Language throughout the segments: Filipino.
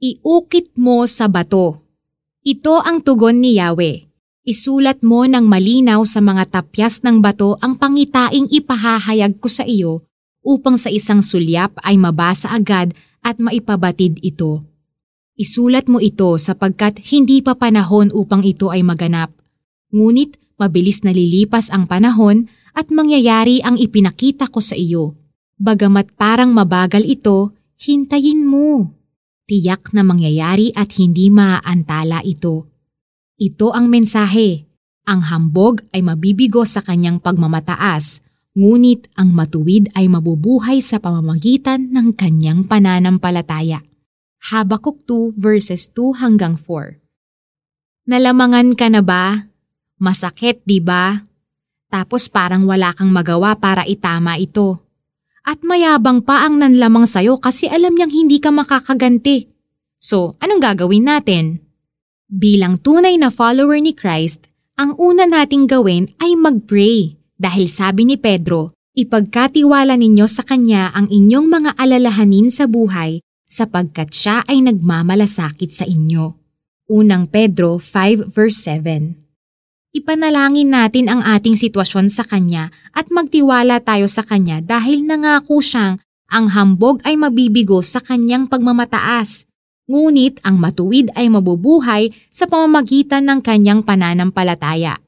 Iukit mo sa bato. Ito ang tugon ni Yahweh. Isulat mo ng malinaw sa mga tapyas ng bato ang pangitaing ipahahayag ko sa iyo upang sa isang sulyap ay mabasa agad at maipabatid ito. Isulat mo ito sapagkat hindi pa panahon upang ito ay maganap. Ngunit mabilis na lilipas ang panahon at mangyayari ang ipinakita ko sa iyo. Bagamat parang mabagal ito, hintayin mo. Tiyak na mangyayari at hindi maaantala ito. Ito ang mensahe. Ang hambog ay mabibigo sa kanyang pagmamataas, ngunit ang matuwid ay mabubuhay sa pamamagitan ng kanyang pananampalataya. Habakuk 2 verses 2 hanggang 4 Nalamangan ka na ba? Masakit, di ba? Tapos parang wala kang magawa para itama ito. At mayabang pa ang nanlamang sa'yo kasi alam niyang hindi ka makakaganti. So, anong gagawin natin? Bilang tunay na follower ni Christ, ang una nating gawin ay mag-pray dahil sabi ni Pedro, ipagkatiwala ninyo sa Kanya ang inyong mga alalahanin sa buhay sapagkat Siya ay nagmamalasakit sa inyo. Unang Pedro 5 verse 7 Ipanalangin natin ang ating sitwasyon sa Kanya at magtiwala tayo sa Kanya dahil nangako siyang ang hambog ay mabibigo sa Kanyang pagmamataas. Ngunit ang matuwid ay mabubuhay sa pamamagitan ng Kanyang pananampalataya.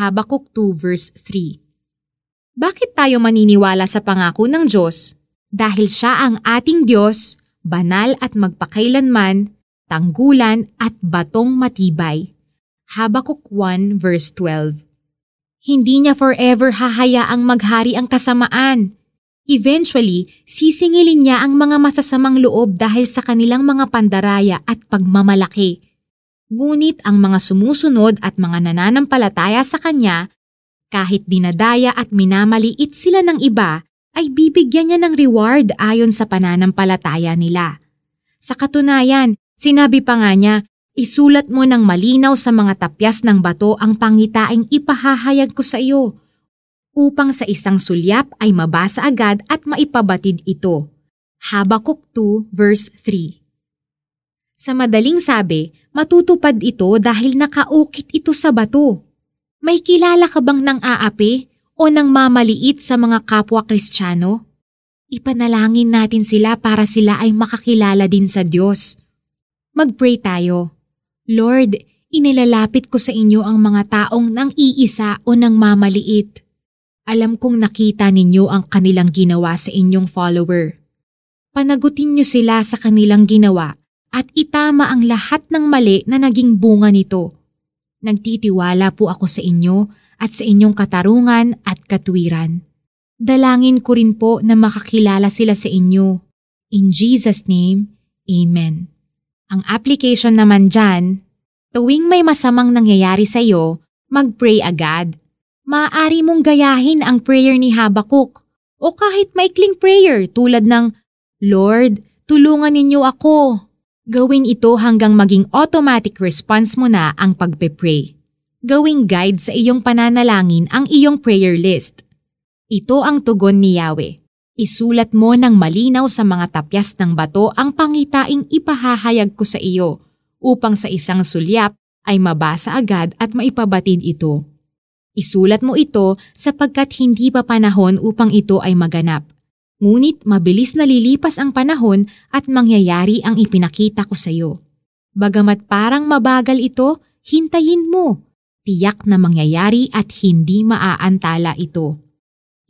Habakuk 2 verse 3 Bakit tayo maniniwala sa pangako ng Diyos? Dahil siya ang ating Diyos, banal at magpakailanman, tanggulan at batong matibay. Habakuk 1 verse 12. Hindi niya forever hahayaang maghari ang kasamaan. Eventually, sisingilin niya ang mga masasamang loob dahil sa kanilang mga pandaraya at pagmamalaki. Ngunit ang mga sumusunod at mga nananampalataya sa kanya, kahit dinadaya at minamaliit sila ng iba, ay bibigyan niya ng reward ayon sa pananampalataya nila. Sa katunayan, sinabi pa nga niya, Isulat mo ng malinaw sa mga tapyas ng bato ang pangitaing ipahahayag ko sa iyo, upang sa isang sulyap ay mabasa agad at maipabatid ito. Habakuk 2 verse 3 Sa madaling sabi, matutupad ito dahil nakaukit ito sa bato. May kilala ka bang nang aapi o nang mamaliit sa mga kapwa kristyano? Ipanalangin natin sila para sila ay makakilala din sa Diyos. Mag-pray tayo. Lord, inilalapit ko sa inyo ang mga taong nang iisa o nang mamaliit. Alam kong nakita ninyo ang kanilang ginawa sa inyong follower. Panagutin niyo sila sa kanilang ginawa at itama ang lahat ng mali na naging bunga nito. Nagtitiwala po ako sa inyo at sa inyong katarungan at katwiran. Dalangin ko rin po na makakilala sila sa inyo. In Jesus' name, Amen. Ang application naman dyan, tuwing may masamang nangyayari sa iyo, mag-pray agad. Maaari mong gayahin ang prayer ni Habakuk o kahit maikling prayer tulad ng, Lord, tulungan ninyo ako. Gawin ito hanggang maging automatic response mo na ang pagpe-pray. Gawing guide sa iyong pananalangin ang iyong prayer list. Ito ang tugon ni Yahweh. Isulat mo ng malinaw sa mga tapyas ng bato ang pangitaing ipahahayag ko sa iyo, upang sa isang sulyap ay mabasa agad at maipabatid ito. Isulat mo ito sapagkat hindi pa panahon upang ito ay maganap. Ngunit mabilis na lilipas ang panahon at mangyayari ang ipinakita ko sa iyo. Bagamat parang mabagal ito, hintayin mo. Tiyak na mangyayari at hindi maaantala ito.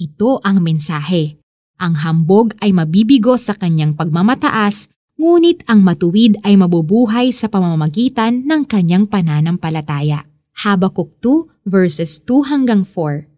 Ito ang mensahe. Ang hambog ay mabibigo sa kanyang pagmamataas, ngunit ang matuwid ay mabubuhay sa pamamagitan ng kanyang pananampalataya. Habakuk 2 verses 2 hanggang 4